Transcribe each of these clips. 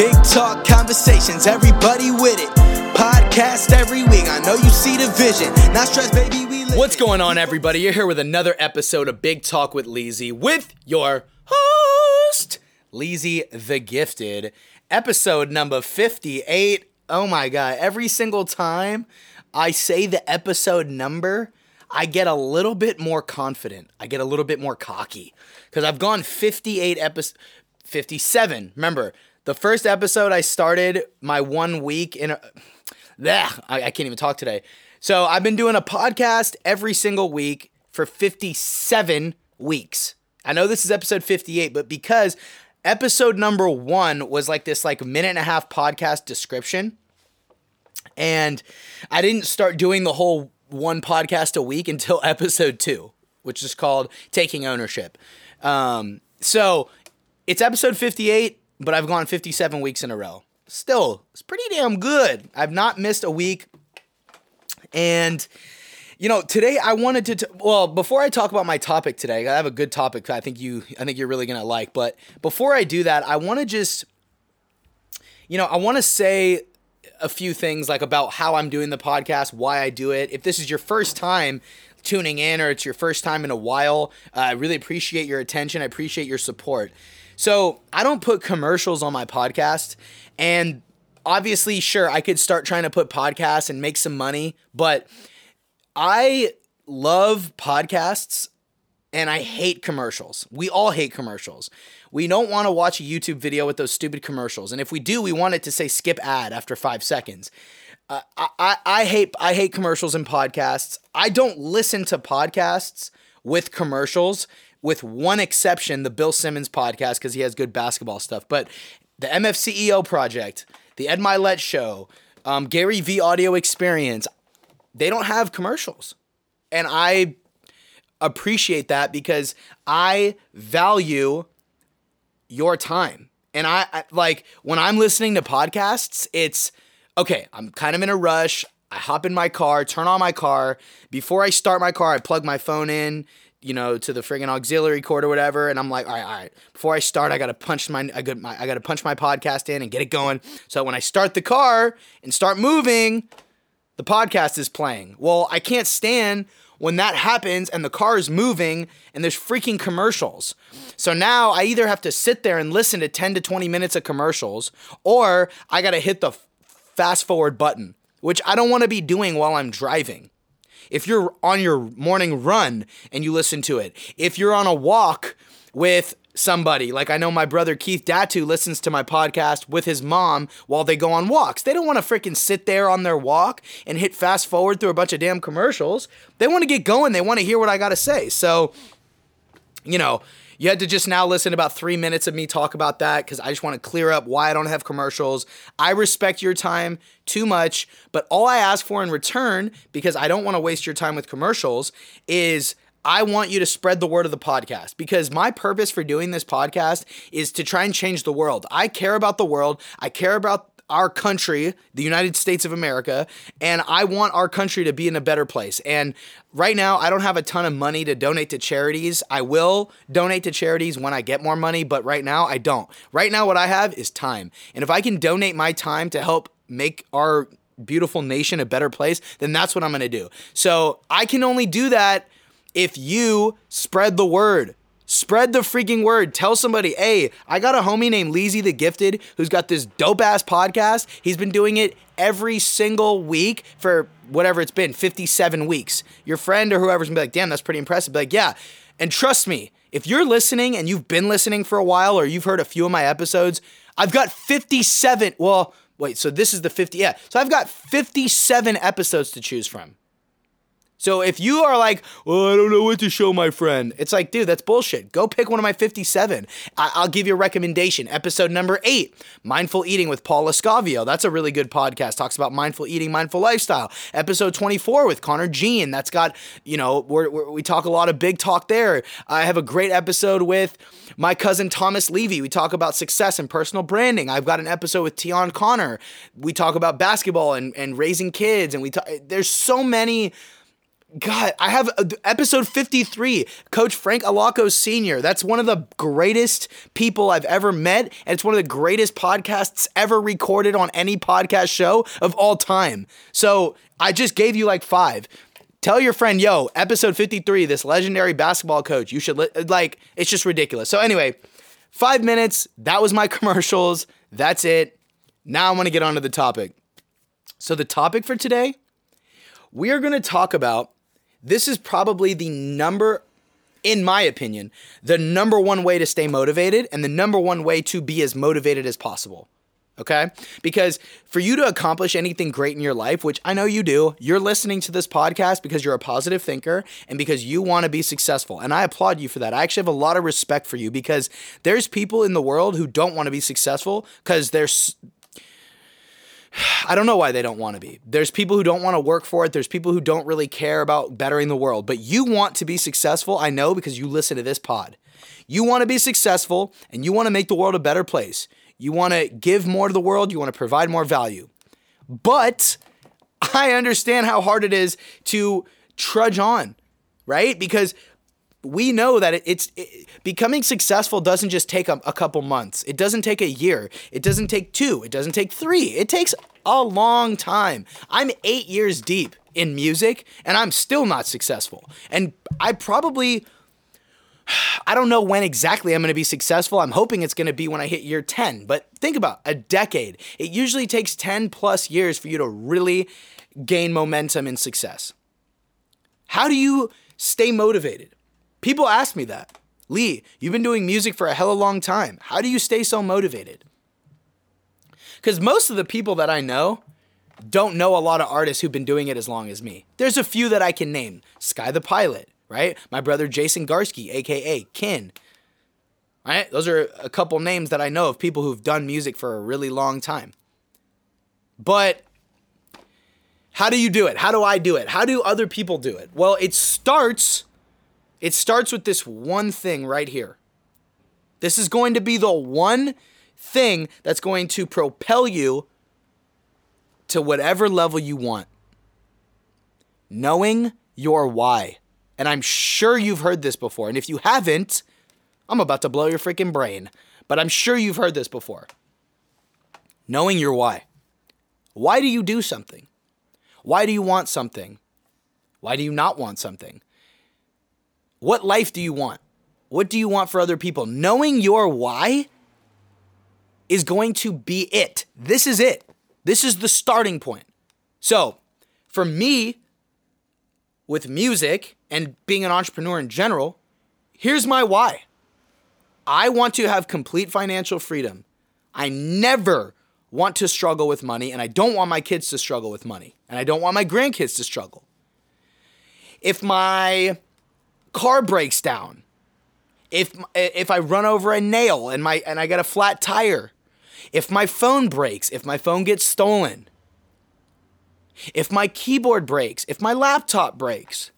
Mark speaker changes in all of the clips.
Speaker 1: Big talk conversations, everybody with it. Podcast every week. I know you see the vision. Not stress, baby. We live
Speaker 2: What's going on, everybody? You're here with another episode of Big Talk with Leezy with your host, Leezy the Gifted. Episode number 58. Oh my God. Every single time I say the episode number, I get a little bit more confident. I get a little bit more cocky because I've gone 58 episodes, 57. Remember, the first episode I started my one week in a. I, I can't even talk today. So I've been doing a podcast every single week for 57 weeks. I know this is episode 58, but because episode number one was like this like minute and a half podcast description, and I didn't start doing the whole one podcast a week until episode two, which is called Taking Ownership. Um, so it's episode 58, but I've gone 57 weeks in a row. Still, it's pretty damn good. I've not missed a week. And you know, today I wanted to t- well, before I talk about my topic today, I have a good topic I think you I think you're really going to like, but before I do that, I want to just you know, I want to say a few things like about how I'm doing the podcast, why I do it. If this is your first time tuning in or it's your first time in a while, uh, I really appreciate your attention. I appreciate your support. So, I don't put commercials on my podcast and obviously sure I could start trying to put podcasts and make some money, but I love podcasts and I hate commercials. We all hate commercials. We don't want to watch a YouTube video with those stupid commercials. And if we do, we want it to say skip ad after five seconds. Uh, I, I, I hate I hate commercials and podcasts. I don't listen to podcasts with commercials, with one exception, the Bill Simmons podcast, because he has good basketball stuff. But the MFCEO project, the Ed Mylett show, um, Gary V audio experience, they don't have commercials. And I appreciate that because I value your time. And I, I like when I'm listening to podcasts, it's okay, I'm kind of in a rush. I hop in my car, turn on my car. Before I start my car, I plug my phone in, you know, to the friggin' auxiliary cord or whatever, and I'm like, all right, all right. Before I start, I gotta punch my, I got my, I gotta punch my podcast in and get it going. So when I start the car and start moving, the podcast is playing. Well, I can't stand when that happens and the car is moving and there's freaking commercials. So now I either have to sit there and listen to 10 to 20 minutes of commercials or I got to hit the fast forward button, which I don't want to be doing while I'm driving. If you're on your morning run and you listen to it, if you're on a walk with somebody, like I know my brother Keith Datu listens to my podcast with his mom while they go on walks. They don't want to freaking sit there on their walk and hit fast forward through a bunch of damn commercials. They want to get going. They want to hear what I got to say. So, you know, you had to just now listen about three minutes of me talk about that because I just want to clear up why I don't have commercials. I respect your time too much, but all I ask for in return, because I don't want to waste your time with commercials, is I want you to spread the word of the podcast because my purpose for doing this podcast is to try and change the world. I care about the world. I care about our country, the United States of America, and I want our country to be in a better place. And right now, I don't have a ton of money to donate to charities. I will donate to charities when I get more money, but right now, I don't. Right now, what I have is time. And if I can donate my time to help make our beautiful nation a better place, then that's what I'm gonna do. So I can only do that if you spread the word. Spread the freaking word. Tell somebody, hey, I got a homie named Leezy the Gifted who's got this dope ass podcast. He's been doing it every single week for whatever it's been, 57 weeks. Your friend or whoever's gonna be like, damn, that's pretty impressive. Be like, yeah. And trust me, if you're listening and you've been listening for a while or you've heard a few of my episodes, I've got 57. Well, wait, so this is the 50. Yeah. So I've got 57 episodes to choose from. So if you are like, well, I don't know what to show my friend, it's like, dude, that's bullshit. Go pick one of my 57. I- will give you a recommendation. Episode number eight, Mindful Eating with Paul Escavio. That's a really good podcast. Talks about mindful eating, mindful lifestyle. Episode 24 with Connor Jean. That's got, you know, we're, we're, we talk a lot of big talk there. I have a great episode with my cousin Thomas Levy. We talk about success and personal branding. I've got an episode with Tion Connor. We talk about basketball and, and raising kids. And we talk, there's so many God, I have uh, episode 53, Coach Frank Alaco Sr. That's one of the greatest people I've ever met. And it's one of the greatest podcasts ever recorded on any podcast show of all time. So I just gave you like five. Tell your friend, yo, episode 53, this legendary basketball coach, you should, li-, like, it's just ridiculous. So anyway, five minutes. That was my commercials. That's it. Now I want to get on to the topic. So the topic for today, we are going to talk about this is probably the number, in my opinion, the number one way to stay motivated and the number one way to be as motivated as possible. Okay? Because for you to accomplish anything great in your life, which I know you do, you're listening to this podcast because you're a positive thinker and because you want to be successful. And I applaud you for that. I actually have a lot of respect for you because there's people in the world who don't want to be successful because they're I don't know why they don't want to be. There's people who don't want to work for it. There's people who don't really care about bettering the world. But you want to be successful, I know, because you listen to this pod. You want to be successful and you want to make the world a better place. You want to give more to the world. You want to provide more value. But I understand how hard it is to trudge on, right? Because we know that it's it, becoming successful doesn't just take a, a, couple months. It doesn't take a year. It doesn't take two. It doesn't take three. It takes a long time. I'm eight years deep in music and I'm still not successful. And I probably, I don't know when exactly I'm going to be successful. I'm hoping it's going to be when I hit year 10. But think about a decade. It usually takes 10 plus years for you to really gain momentum and success. How do you stay motivated? People ask me that. Lee, you've been doing music for a hell hella long time. How do you stay so motivated? Because most of the people that I know don't know a lot of artists who've been doing it as long as me. There's a few that I can name Sky the Pilot, right? My brother Jason Garsky, aka Kin. Right? Those are a couple names that I know of people who've done music for a really long time. But how do you do it? How do I do it? How do other people do it? Well, it starts it starts with this one thing right here. This is going to be the one thing that's going to propel you to whatever level you want. Knowing your why. And I'm sure you've heard this before. And if you haven't, I'm about to blow your freaking brain. But I'm sure you've heard this before. Knowing your why. Why do you do something? Why do you want something? Why do you not want something? What life do you want? What do you want for other people? Knowing your why is going to be it. This is it. This is the starting point. So, for me, with music and being an entrepreneur in general, here's my why. I want to have complete financial freedom. I never want to struggle with money, and I don't want my kids to struggle with money, and I don't want my grandkids to struggle. If my car breaks down, if if I run over a nail and my and I get a flat tire, if my phone breaks, if my phone gets stolen, if my keyboard breaks, if my laptop breaks,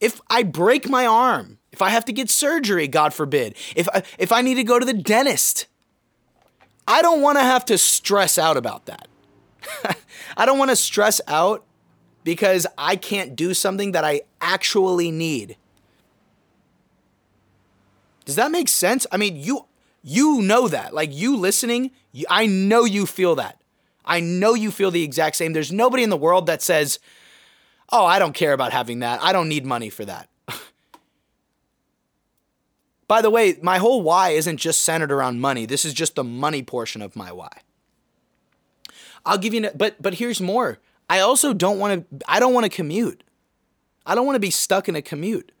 Speaker 2: if I break my arm, if I have to get surgery, God forbid, if I, if I need to go to the dentist, I don't want to have to stress out about that. I don't want to stress out because I can't do something that I actually need. Does that make sense? I mean, you you know that. Like you listening, you, I know you feel that. I know you feel the exact same. There's nobody in the world that says, "Oh, I don't care about having that. I don't need money for that." By the way, my whole why isn't just centered around money. This is just the money portion of my why. I'll give you but but here's more. I also don't want to I don't want to commute. I don't want to be stuck in a commute.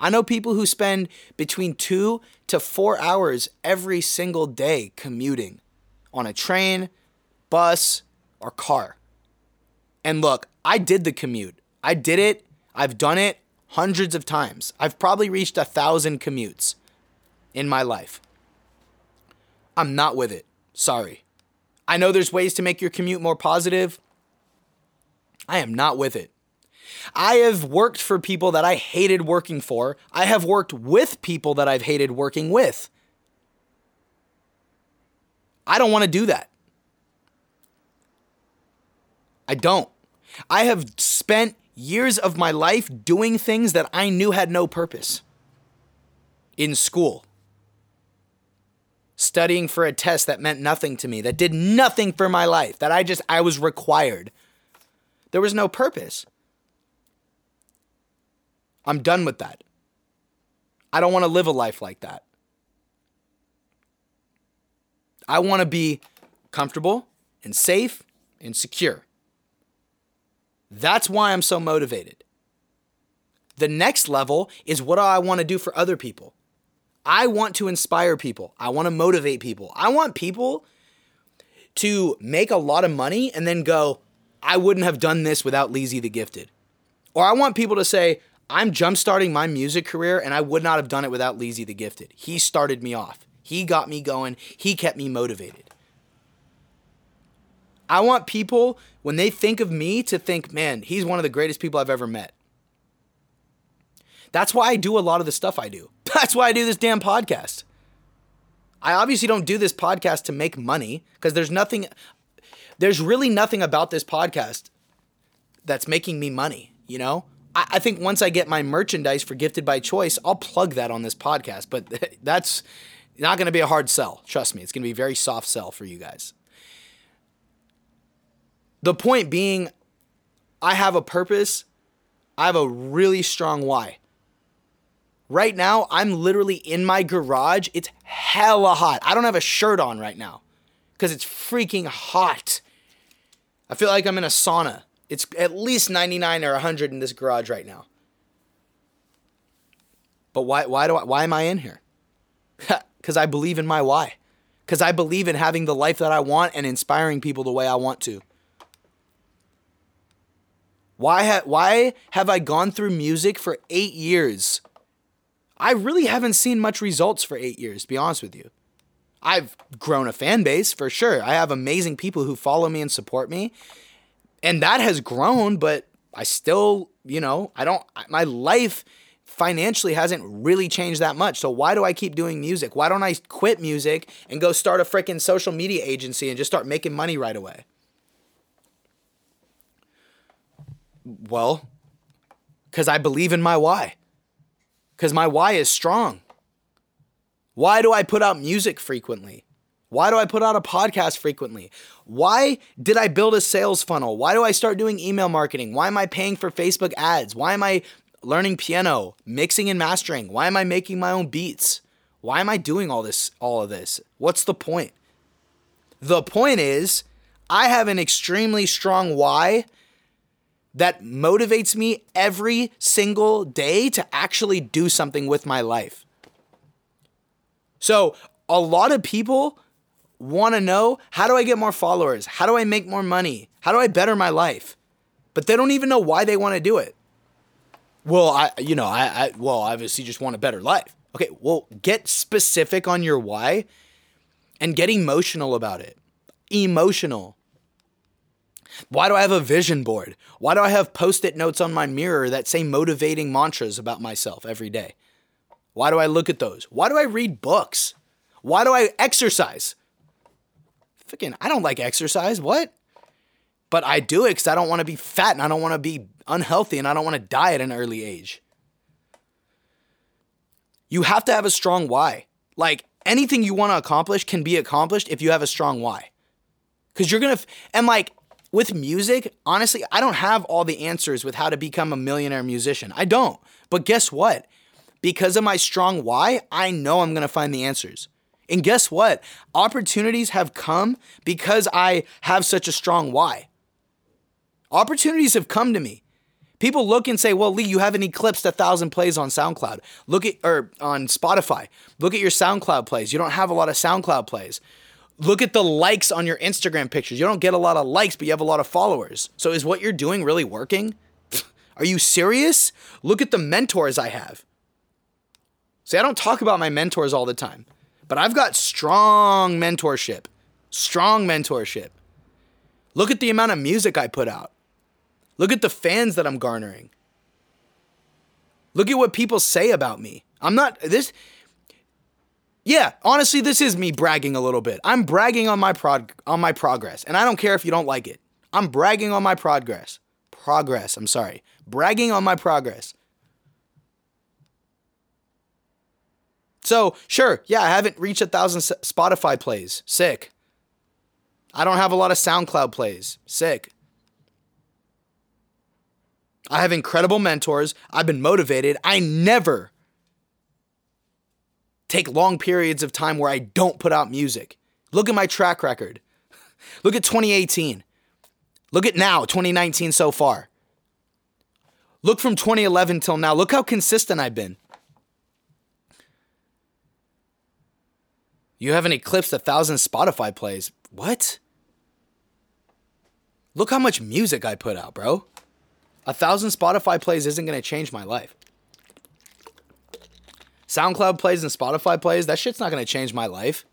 Speaker 2: I know people who spend between two to four hours every single day commuting on a train, bus, or car. And look, I did the commute. I did it. I've done it hundreds of times. I've probably reached a thousand commutes in my life. I'm not with it. Sorry. I know there's ways to make your commute more positive. I am not with it. I have worked for people that I hated working for. I have worked with people that I've hated working with. I don't want to do that. I don't. I have spent years of my life doing things that I knew had no purpose. In school, studying for a test that meant nothing to me, that did nothing for my life, that I just, I was required. There was no purpose. I'm done with that. I don't want to live a life like that. I want to be comfortable and safe and secure. That's why I'm so motivated. The next level is what I want to do for other people? I want to inspire people. I want to motivate people. I want people to make a lot of money and then go, I wouldn't have done this without Leezy the Gifted. Or I want people to say, I'm jumpstarting my music career and I would not have done it without Leezy the Gifted. He started me off. He got me going. He kept me motivated. I want people, when they think of me, to think, man, he's one of the greatest people I've ever met. That's why I do a lot of the stuff I do. That's why I do this damn podcast. I obviously don't do this podcast to make money because there's nothing, there's really nothing about this podcast that's making me money, you know? I, I think once I get my merchandise for Gifted by Choice, I'll plug that on this podcast, but that's not going to be a hard sell. Trust me, it's going to be a very soft sell for you guys. The point being, I have a purpose. I have a really strong why. Right now, I'm literally in my garage. It's hella hot. I don't have a shirt on right now because it's freaking hot. I feel like I'm in a sauna. It's at least 99 or 100 in this garage right now. But why why do I, why am I in here? Cuz I believe in my why. Cuz I believe in having the life that I want and inspiring people the way I want to. Why, ha- why have I gone through music for eight years? I really haven't seen much results for eight years, to be honest with you. I've grown a fan base for sure. I have amazing people who follow me and support me. And that has grown, but I still, you know, I don't, my life financially hasn't really changed that much. So why do I keep doing music? Why don't I quit music and go start a freaking social media agency and just start making money right away? Well, because I believe in my why. Because my why is strong. Why do I put out music frequently? Why do I put out a podcast frequently? Why did I build a sales funnel? Why do I start doing email marketing? Why am I paying for Facebook ads? Why am I learning piano, mixing and mastering? Why am I making my own beats? Why am I doing all this all of this? What's the point? The point is I have an extremely strong why that motivates me every single day to actually do something with my life. So, a lot of people want to know how do I get more followers? How do I make more money? How do I better my life? But they don't even know why they want to do it. Well, I, you know, I, I, well, obviously just want a better life. Okay, well, get specific on your why and get emotional about it. Emotional. Why do I have a vision board? Why do I have post it notes on my mirror that say motivating mantras about myself every day? Why do I look at those? Why do I read books? Why do I exercise? Freaking, I don't like exercise. What? But I do it because I don't want to be fat and I don't want to be unhealthy and I don't want to die at an early age. You have to have a strong why. Like anything you want to accomplish can be accomplished if you have a strong why. Because you're going to, and like, with music, honestly, I don't have all the answers with how to become a millionaire musician. I don't. But guess what? Because of my strong why, I know I'm going to find the answers. And guess what? Opportunities have come because I have such a strong why. Opportunities have come to me. People look and say, "Well, Lee, you haven't eclipsed a thousand plays on SoundCloud. Look at or on Spotify. Look at your SoundCloud plays. You don't have a lot of SoundCloud plays. Look at the likes on your Instagram pictures. You don't get a lot of likes, but you have a lot of followers. So is what you're doing really working? Are you serious? Look at the mentors I have. See, I don't talk about my mentors all the time, but I've got strong mentorship. Strong mentorship. Look at the amount of music I put out. Look at the fans that I'm garnering. Look at what people say about me. I'm not this yeah, honestly, this is me bragging a little bit. I'm bragging on my prog- on my progress, and I don't care if you don't like it. I'm bragging on my progress. Progress, I'm sorry. bragging on my progress. So, sure, yeah, I haven't reached a thousand Spotify plays. Sick. I don't have a lot of SoundCloud plays. Sick. I have incredible mentors. I've been motivated. I never take long periods of time where I don't put out music. Look at my track record. Look at 2018. Look at now, 2019 so far. Look from 2011 till now. Look how consistent I've been. You haven't eclipsed a thousand Spotify plays. What? Look how much music I put out, bro. A thousand Spotify plays isn't to change my life. SoundCloud plays and Spotify plays, that shit's not to change my life.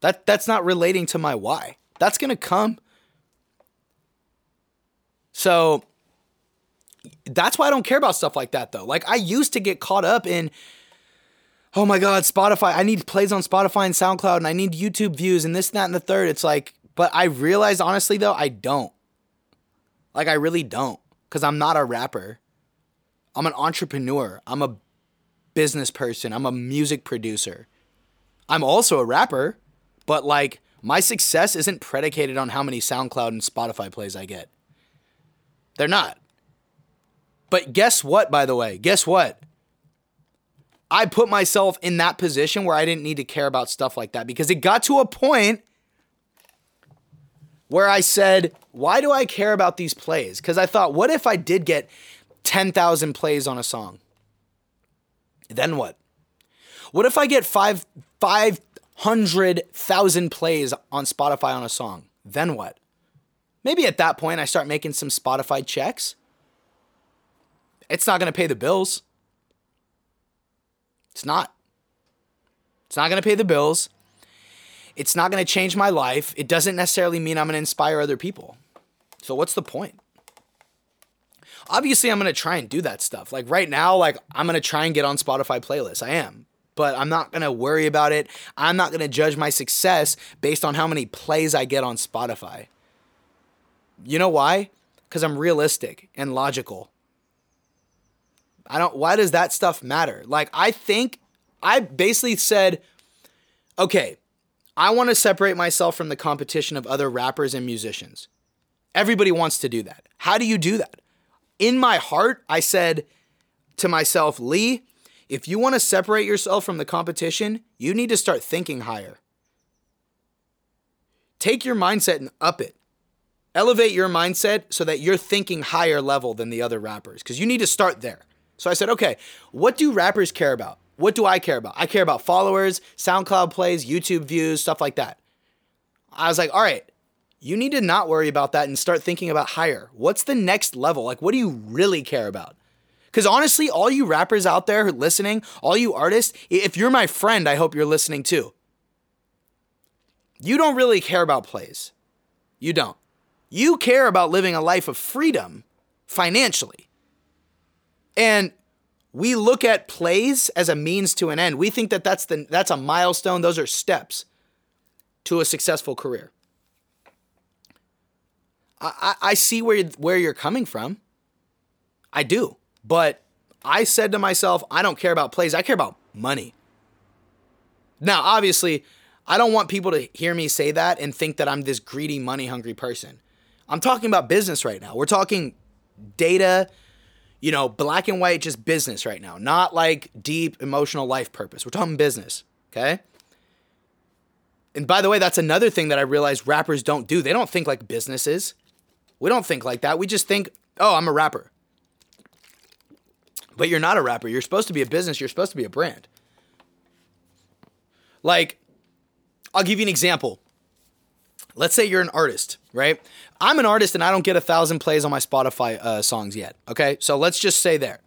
Speaker 2: That that's not relating to my why. That's to come. So that's why I don't care about stuff like that though. Like I used to get caught up in oh my god, Spotify, I need plays on Spotify and SoundCloud and I need YouTube views and this, and that, and the third. It's like, but I realize honestly though, I don't. Like I really don't. Cause I'm not a rapper. I'm an entrepreneur. I'm a business person. I'm a music producer. I'm also a rapper, but like my success isn't predicated on how many SoundCloud and Spotify plays I get. They're not. But guess what, by the way? Guess what? I put myself in that position where I didn't need to care about stuff like that because it got to a point where I said, why do I care about these plays? Because I thought, what if I did get 10,000 plays on a song? Then what? What if I get five, 500,000 plays on Spotify on a song? Then what? Maybe at that point I start making some Spotify checks. It's not going to pay the bills. It's not. It's not going to pay the bills. It's not going to change my life. It doesn't necessarily mean I'm going to inspire other people. So what's the point? Obviously, I'm going to try and do that stuff. Like right now, like I'm going to try and get on Spotify playlists. I am. But I'm not going to worry about it. I'm not going to judge my success based on how many plays I get on Spotify. You know why? Cuz I'm realistic and logical. I don't why does that stuff matter? Like I think I basically said okay, I want to separate myself from the competition of other rappers and musicians. Everybody wants to do that. How do you do that? In my heart, I said to myself, Lee, if you want to separate yourself from the competition, you need to start thinking higher. Take your mindset and up it. Elevate your mindset so that you're thinking higher level than the other rappers because you need to start there. So I said, okay, what do rappers care about? What do I care about? I care about followers, SoundCloud plays, YouTube views, stuff like that. I was like, all right, you need to not worry about that and start thinking about higher. What's the next level? Like, what do you really care about? Because honestly, all you rappers out there listening, all you artists, if you're my friend, I hope you're listening too. You don't really care about plays. You don't. You care about living a life of freedom financially. And we look at plays as a means to an end. We think that that's the that's a milestone. Those are steps to a successful career. I, I, I see where where you're coming from. I do, but I said to myself, I don't care about plays. I care about money. Now, obviously, I don't want people to hear me say that and think that I'm this greedy, money hungry person. I'm talking about business right now. We're talking data you know, black and white, just business right now, not like deep emotional life purpose. We're talking business, okay? And by the way, that's another thing that I realized rappers don't do. They don't think like businesses. We don't think like that. We just think, oh, I'm a rapper. But you're not a rapper. You're supposed to be a business. You're supposed to be a brand. Like, I'll give you an example. Let's say you're an artist, right? I'm an artist and I don't get a thousand plays on my Spotify uh, songs yet. Okay, so let's just say there.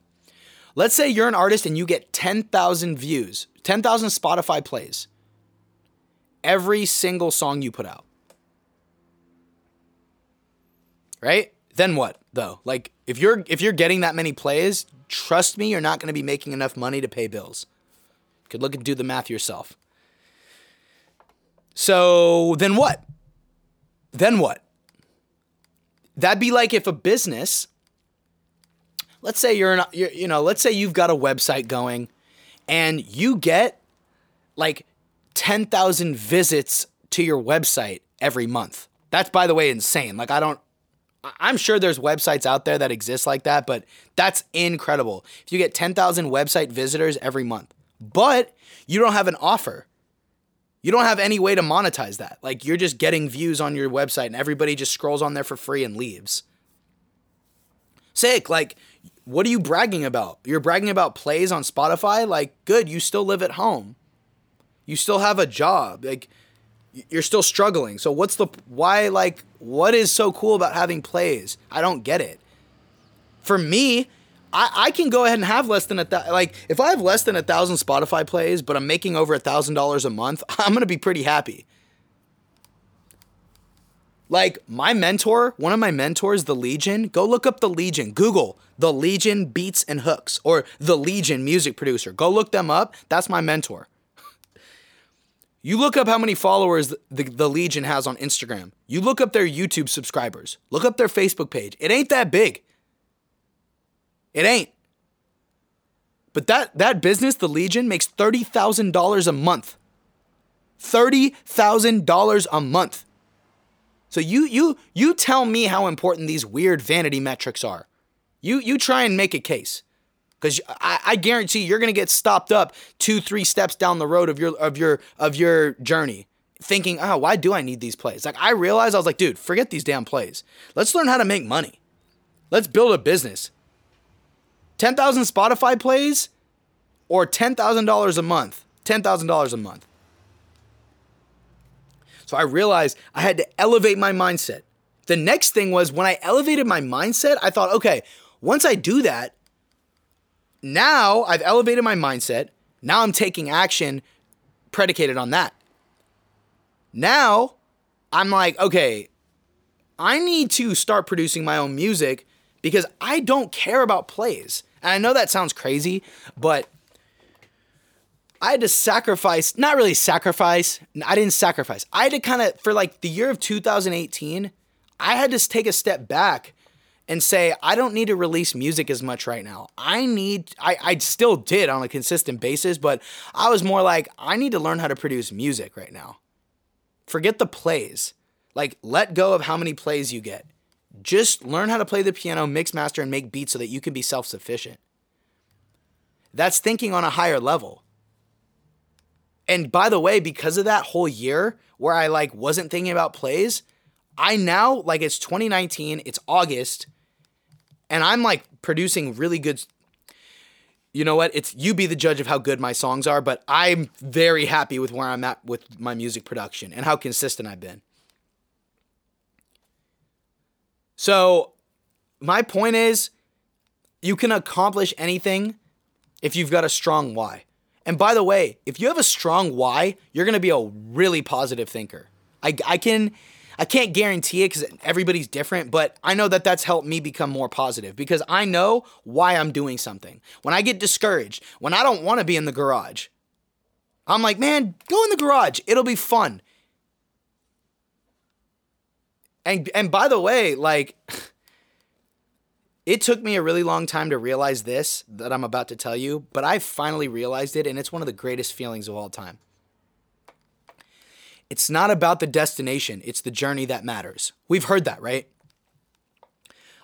Speaker 2: Let's say you're an artist and you get 10,000 views, 10,000 Spotify plays every single song you put out. Right? Then what though? Like if you're if you're getting that many plays, trust me, you're not going to be making enough money to pay bills. You could look and do the math yourself. So then what? Then what? That'd be like if a business let's say you're, an, you're you know, let's say you've got a website going and you get like 10,000 visits to your website every month. That's by the way insane. Like I don't I'm sure there's websites out there that exist like that, but that's incredible. If you get 10,000 website visitors every month, but you don't have an offer. You don't have any way to monetize that. Like you're just getting views on your website and everybody just scrolls on there for free and leaves. Sick. Like, what are you bragging about? You're bragging about plays on Spotify? Like, good, you still live at home. You still have a job. Like, you're still struggling. So what's the why like what is so cool about having plays? I don't get it. For me, I, I can go ahead and have less than a th- like if I have less than a thousand Spotify plays, but I'm making over a thousand dollars a month, I'm gonna be pretty happy. Like my mentor, one of my mentors, the Legion, go look up the Legion. Google the Legion beats and hooks or the Legion music producer. Go look them up. That's my mentor. You look up how many followers the, the Legion has on Instagram. You look up their YouTube subscribers. Look up their Facebook page. It ain't that big. It ain't. But that that business, the Legion, makes thirty thousand dollars a month. Thirty thousand dollars a month. So you you you tell me how important these weird vanity metrics are. You you try and make a case because I, I, guarantee you're gonna get stopped up two, three steps down the road of your of your of your journey, thinking, oh, why do I need these plays? Like I realized I was like, dude, forget these damn plays. Let's learn how to make money. Let's build a business. Ten thousand Spotify plays, or ten thousand dollars a month. Ten thousand dollars a month. So I realized I had to elevate my mindset. The next thing was when I elevated my mindset, I thought, okay, once I do that, now I've elevated my mindset. Now I'm taking action predicated on that. Now I'm like, okay, I need to start producing my own music because I don't care about plays. And I know that sounds crazy, but I had to sacrifice, not really sacrifice, I didn't sacrifice. I had to kind of, for like the year of 2018, I had to take a step back and say, I don't need to release music as much right now. I need, I, I still did on a consistent basis, but I was more like, I need to learn how to produce music right now. Forget the plays. Like, let go of how many plays you get. Just learn how to play the piano, mix, master, and make beats so that you can be self sufficient. That's thinking on a higher level. And by the way, because of that whole year where I like wasn't thinking about plays, I now like it's 2019, it's August, and I'm like producing really good. You know what? It's you be the judge of how good my songs are, but I'm very happy with where I'm at with my music production and how consistent I've been. So, my point is you can accomplish anything if you've got a strong why. And by the way, if you have a strong why, you're going to be a really positive thinker. I, I can I can't guarantee it because everybody's different, but I know that that's helped me become more positive because I know why I'm doing something. When I get discouraged, when I don't want to be in the garage, I'm like, man, go in the garage. It'll be fun. And and by the way, like it took me a really long time to realize this that I'm about to tell you, but I finally realized it and it's one of the greatest feelings of all time. It's not about the destination, it's the journey that matters. We've heard that, right?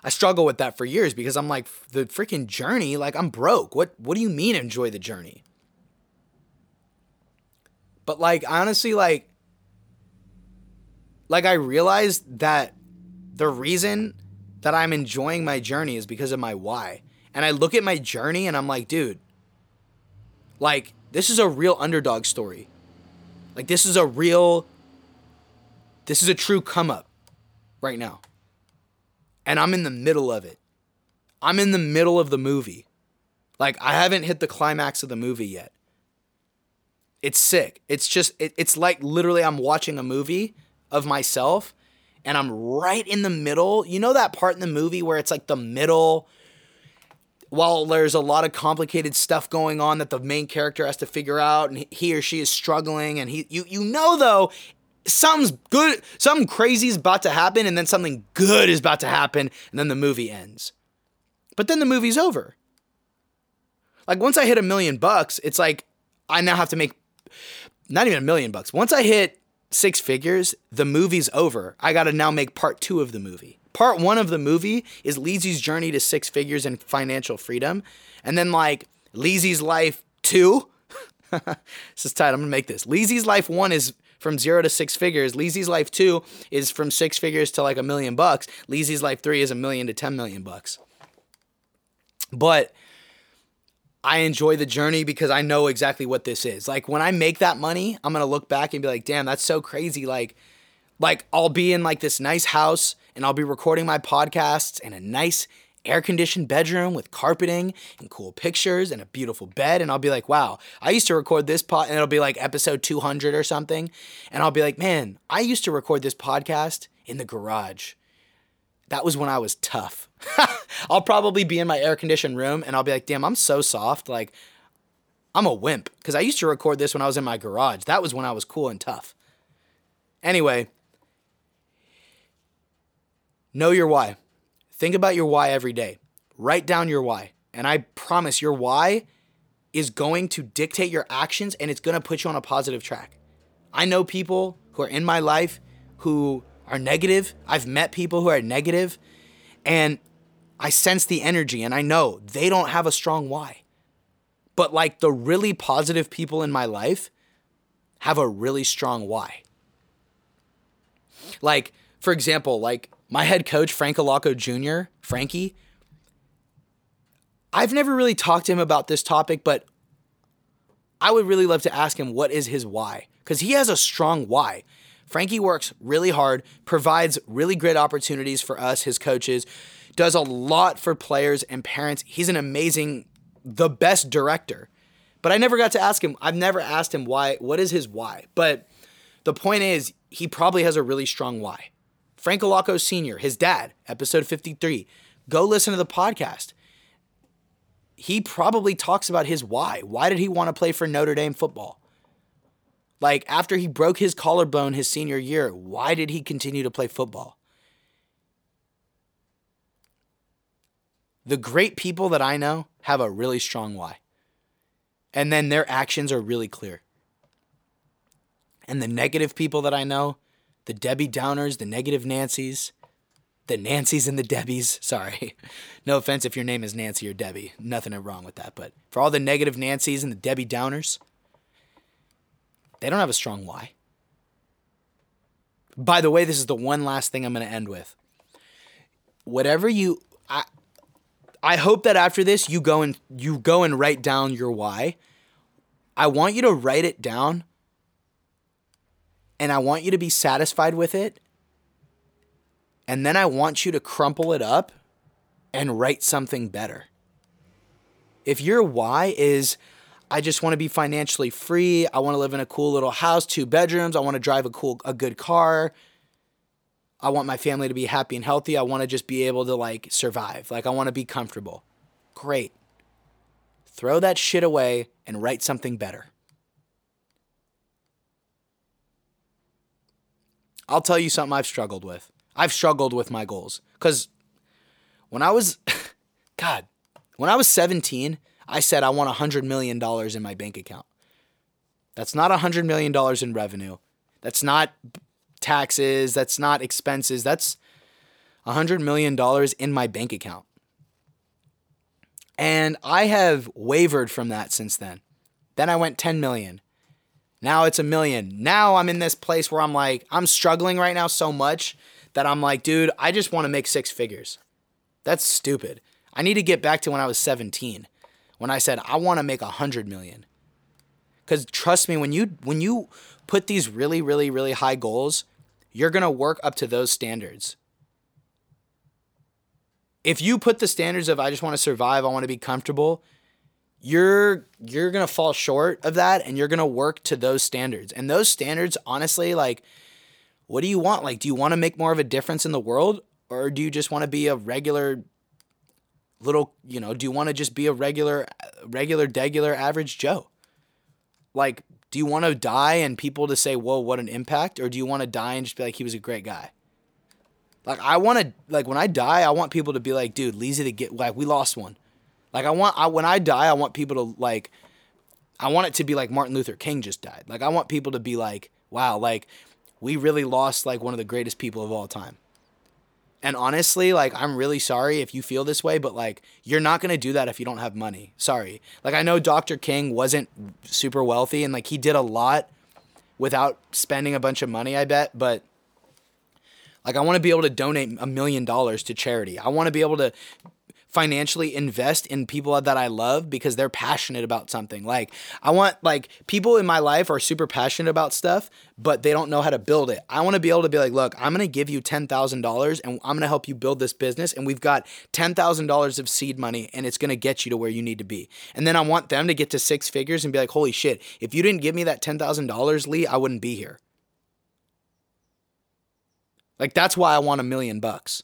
Speaker 2: I struggle with that for years because I'm like the freaking journey, like I'm broke. What what do you mean enjoy the journey? But like honestly like like I realized that the reason that I'm enjoying my journey is because of my why. And I look at my journey and I'm like, dude, like this is a real underdog story. Like this is a real this is a true come up right now. And I'm in the middle of it. I'm in the middle of the movie. Like I haven't hit the climax of the movie yet. It's sick. It's just it, it's like literally I'm watching a movie of myself and I'm right in the middle. You know that part in the movie where it's like the middle while there's a lot of complicated stuff going on that the main character has to figure out and he or she is struggling and he you you know though something's good something crazy is about to happen and then something good is about to happen and then the movie ends But then the movie's over. Like once I hit a million bucks, it's like I now have to make not even a million bucks. Once I hit six figures, the movie's over. I got to now make part two of the movie. Part one of the movie is Leezy's journey to six figures and financial freedom. And then, like, Leezy's life two. this is tight. I'm going to make this. Leezy's life one is from zero to six figures. Leezy's life two is from six figures to like a million bucks. Leezy's life three is a million to 10 million bucks. But I enjoy the journey because I know exactly what this is. Like when I make that money, I'm gonna look back and be like, damn, that's so crazy. Like, like I'll be in like this nice house and I'll be recording my podcasts in a nice air conditioned bedroom with carpeting and cool pictures and a beautiful bed. And I'll be like, wow, I used to record this pod, and it'll be like episode 200 or something. And I'll be like, man, I used to record this podcast in the garage. That was when I was tough. I'll probably be in my air conditioned room and I'll be like, damn, I'm so soft. Like, I'm a wimp. Because I used to record this when I was in my garage. That was when I was cool and tough. Anyway, know your why. Think about your why every day. Write down your why. And I promise your why is going to dictate your actions and it's going to put you on a positive track. I know people who are in my life who are negative. I've met people who are negative and I sense the energy and I know they don't have a strong why. But like the really positive people in my life have a really strong why. Like, for example, like my head coach, Frank Alaco Jr., Frankie, I've never really talked to him about this topic, but I would really love to ask him what is his why. Because he has a strong why. Frankie works really hard, provides really great opportunities for us, his coaches, does a lot for players and parents. He's an amazing, the best director. But I never got to ask him. I've never asked him why, what is his why? But the point is, he probably has a really strong why. Frank Alaco Sr., his dad, episode 53. Go listen to the podcast. He probably talks about his why. Why did he want to play for Notre Dame football? Like after he broke his collarbone his senior year, why did he continue to play football? The great people that I know have a really strong why. And then their actions are really clear. And the negative people that I know, the Debbie Downers, the negative Nancys, the Nancys and the Debbies. Sorry. No offense if your name is Nancy or Debbie. Nothing wrong with that. But for all the negative Nancys and the Debbie Downers, they don't have a strong why. By the way, this is the one last thing I'm going to end with. Whatever you I I hope that after this you go and you go and write down your why. I want you to write it down and I want you to be satisfied with it. And then I want you to crumple it up and write something better. If your why is I just want to be financially free. I want to live in a cool little house, two bedrooms. I want to drive a cool a good car. I want my family to be happy and healthy. I want to just be able to like survive. Like I want to be comfortable. Great. Throw that shit away and write something better. I'll tell you something I've struggled with. I've struggled with my goals cuz when I was god, when I was 17, I said I want $100 million in my bank account. That's not $100 million in revenue. That's not taxes. That's not expenses. That's $100 million in my bank account. And I have wavered from that since then. Then I went 10 million. Now it's a million. Now I'm in this place where I'm like, I'm struggling right now so much that I'm like, dude, I just want to make six figures. That's stupid. I need to get back to when I was 17 when I said I want to make a hundred million. Cause trust me, when you when you put these really, really, really high goals, you're gonna work up to those standards. If you put the standards of I just want to survive, I want to be comfortable, you're you're gonna fall short of that and you're gonna work to those standards. And those standards, honestly, like what do you want? Like, do you want to make more of a difference in the world? Or do you just want to be a regular little, you know, do you want to just be a regular, regular, degular, average Joe? Like, do you want to die and people to say, whoa, what an impact? Or do you want to die and just be like, he was a great guy? Like I want to like when I die, I want people to be like, dude, Leezy to get like we lost one. Like I want I when I die, I want people to like I want it to be like Martin Luther King just died. Like I want people to be like, wow, like we really lost like one of the greatest people of all time. And honestly, like I'm really sorry if you feel this way, but like you're not to do that if you don't have money. Sorry. Like I know Dr. King wasn't super wealthy and like he did a lot without spending a bunch of money, I bet, but like I want to be able to donate a million dollars to charity. I want to be able to financially invest in people that I love because they're passionate about something. Like I want like people in my life are super passionate about stuff, but they don't know how to build it. I want to be able to be like, look, I'm going to give you $10,000 and I'm going to help you build this business and we've got $10,000 of seed money and it's going to get you to where you need to be. And then I want them to get to six figures and be like, "Holy shit, if you didn't give me that $10,000, Lee, I wouldn't be here." Like that's why I want a million bucks.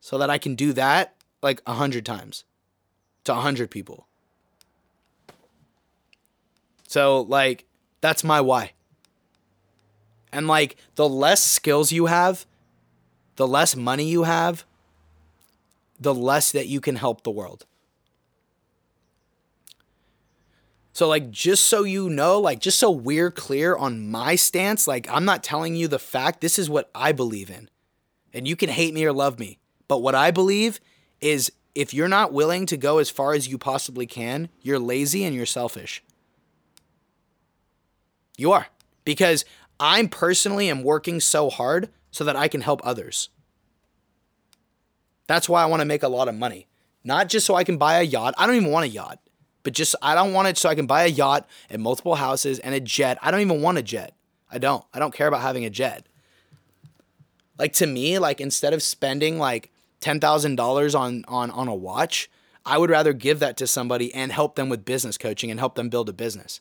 Speaker 2: So that I can do that like a hundred times to a hundred people. So like that's my why. And like the less skills you have, the less money you have, the less that you can help the world. So, like, just so you know, like, just so we're clear on my stance, like, I'm not telling you the fact. This is what I believe in. And you can hate me or love me. But what I believe is if you're not willing to go as far as you possibly can, you're lazy and you're selfish. You are. Because I'm personally am working so hard so that I can help others. That's why I want to make a lot of money. Not just so I can buy a yacht. I don't even want a yacht but just I don't want it so I can buy a yacht and multiple houses and a jet. I don't even want a jet. I don't. I don't care about having a jet. Like to me, like instead of spending like ten thousand dollars on on on a watch, I would rather give that to somebody and help them with business coaching and help them build a business.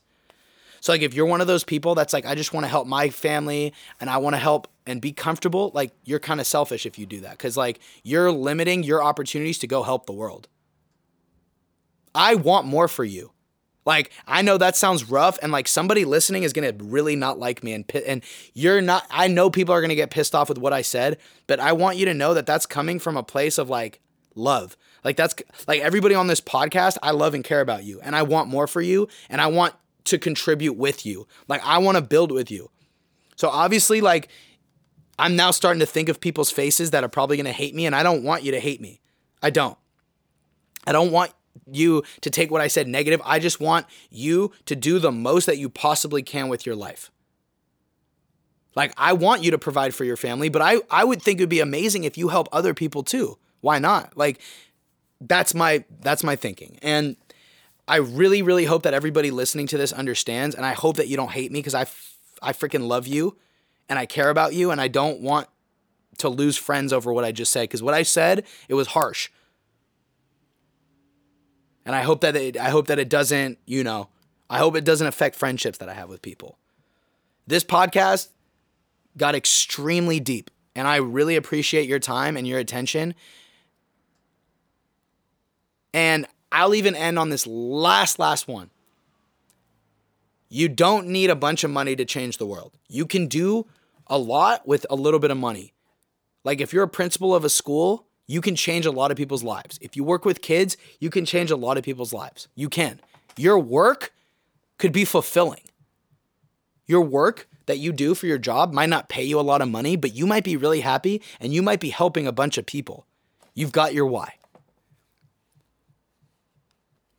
Speaker 2: So like if you're one of those people that's like I just want to help my family and I want to help and be comfortable, like you're kind of selfish if you do that cuz like you're limiting your opportunities to go help the world. I want more for you. Like I know that sounds rough, and like somebody listening is gonna really not like me, and and you're not. I know people are gonna get pissed off with what I said, but I want you to know that that's coming from a place of like love. Like that's like everybody on this podcast. I love and care about you, and I want more for you, and I want to contribute with you. Like I want to build with you. So obviously, like I'm now starting to think of people's faces that are probably gonna hate me, and I don't want you to hate me. I don't. I don't want you to take what I said negative. I just want you to do the most that you possibly can with your life. Like, I want you to provide for your family, but I, I would think it would be amazing if you help other people too. Why not? Like, that's my that's my thinking. And I really, really hope that everybody listening to this understands. And I hope that you don't hate me because I, I freaking love you and I care about you and I don't want to lose friends over what I just said. Because what I said, it was harsh and I hope that it, I hope that it doesn't, you know, I hope it doesn't affect friendships that I have with people. This podcast got extremely deep, and I really appreciate your time and your attention. And I'll even end on this last, last one. You don't need a bunch of money to change the world. You can do a lot with a little bit of money. Like if you're a principal of a school, you can change a lot of people's lives. If you work with kids, you can change a lot of people's lives. You can. Your work could be fulfilling. Your work that you do for your job might not pay you a lot of money, but you might be really happy and you might be helping a bunch of people. You've got your why.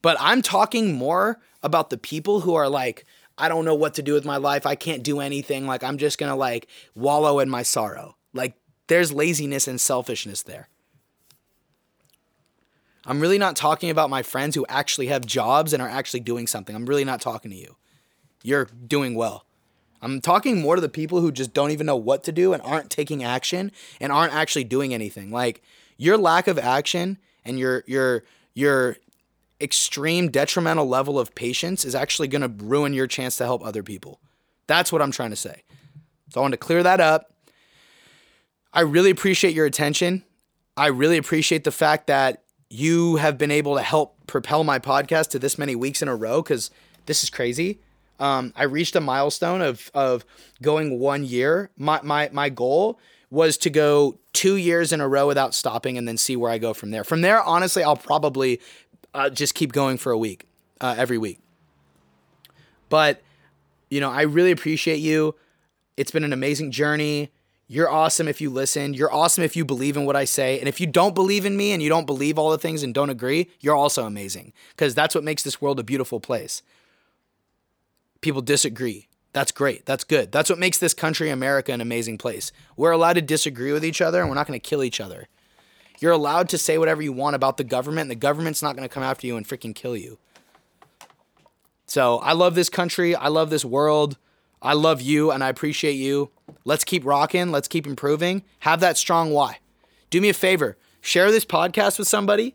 Speaker 2: But I'm talking more about the people who are like, I don't know what to do with my life. I can't do anything. Like, I'm just going to like wallow in my sorrow. Like, there's laziness and selfishness there. I'm really not talking about my friends who actually have jobs and are actually doing something. I'm really not talking to you. You're doing well. I'm talking more to the people who just don't even know what to do and aren't taking action and aren't actually doing anything. Like your lack of action and your your your extreme detrimental level of patience is actually going to ruin your chance to help other people. That's what I'm trying to say. So I want to clear that up. I really appreciate your attention. I really appreciate the fact that you have been able to help propel my podcast to this many weeks in a row because this is crazy. Um, I reached a milestone of of going one year. My my my goal was to go two years in a row without stopping and then see where I go from there. From there, honestly, I'll probably uh, just keep going for a week, uh, every week. But, you know, I really appreciate you. It's been an amazing journey. You're awesome if you listen. You're awesome if you believe in what I say. And if you don't believe in me and you don't believe all the things and don't agree, you're also amazing because that's what makes this world a beautiful place. People disagree. That's great. That's good. That's what makes this country, America, an amazing place. We're allowed to disagree with each other and we're not going to kill each other. You're allowed to say whatever you want about the government, and the government's not going to come after you and freaking kill you. So I love this country. I love this world. I love you and I appreciate you. Let's keep rocking. Let's keep improving. Have that strong why. Do me a favor share this podcast with somebody.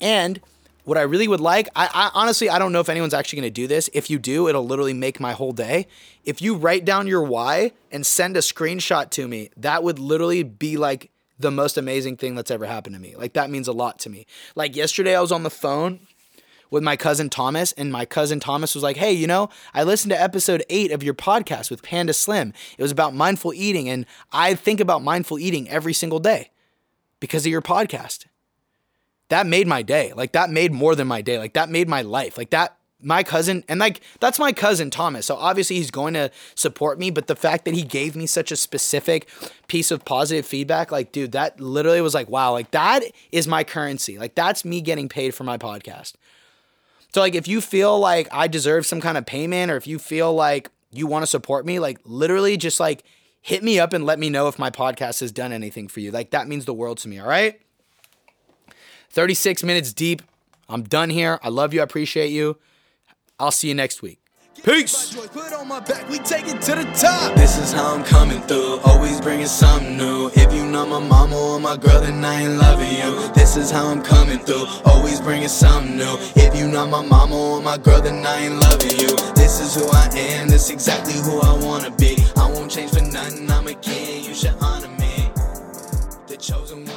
Speaker 2: And what I really would like, I, I honestly, I don't know if anyone's actually going to do this. If you do, it'll literally make my whole day. If you write down your why and send a screenshot to me, that would literally be like the most amazing thing that's ever happened to me. Like that means a lot to me. Like yesterday, I was on the phone with my cousin Thomas, and my cousin Thomas was like, Hey, you know, I listened to episode eight of your podcast with Panda Slim. It was about mindful eating, and I think about mindful eating every single day because of your podcast. That made my day. Like, that made more than my day. Like, that made my life. Like, that my cousin and like that's my cousin Thomas. So obviously he's going to support me, but the fact that he gave me such a specific piece of positive feedback, like dude, that literally was like wow, like that is my currency. Like that's me getting paid for my podcast. So like if you feel like I deserve some kind of payment or if you feel like you want to support me, like literally just like hit me up and let me know if my podcast has done anything for you. Like that means the world to me, all right? 36 minutes deep. I'm done here. I love you. I appreciate you. I'll see you next week. Peace.
Speaker 1: Put on my back, we take it to the top. This is how I'm coming through, always bringing something new. If you know my mama or my girl, then I ain't loving you. This is how I'm coming through, always bringing something new. If you know my mama or my girl, then I ain't loving you. This is who I am, this exactly who I wanna be. I won't change for nothing, I'm a king, you should honor me. The chosen one,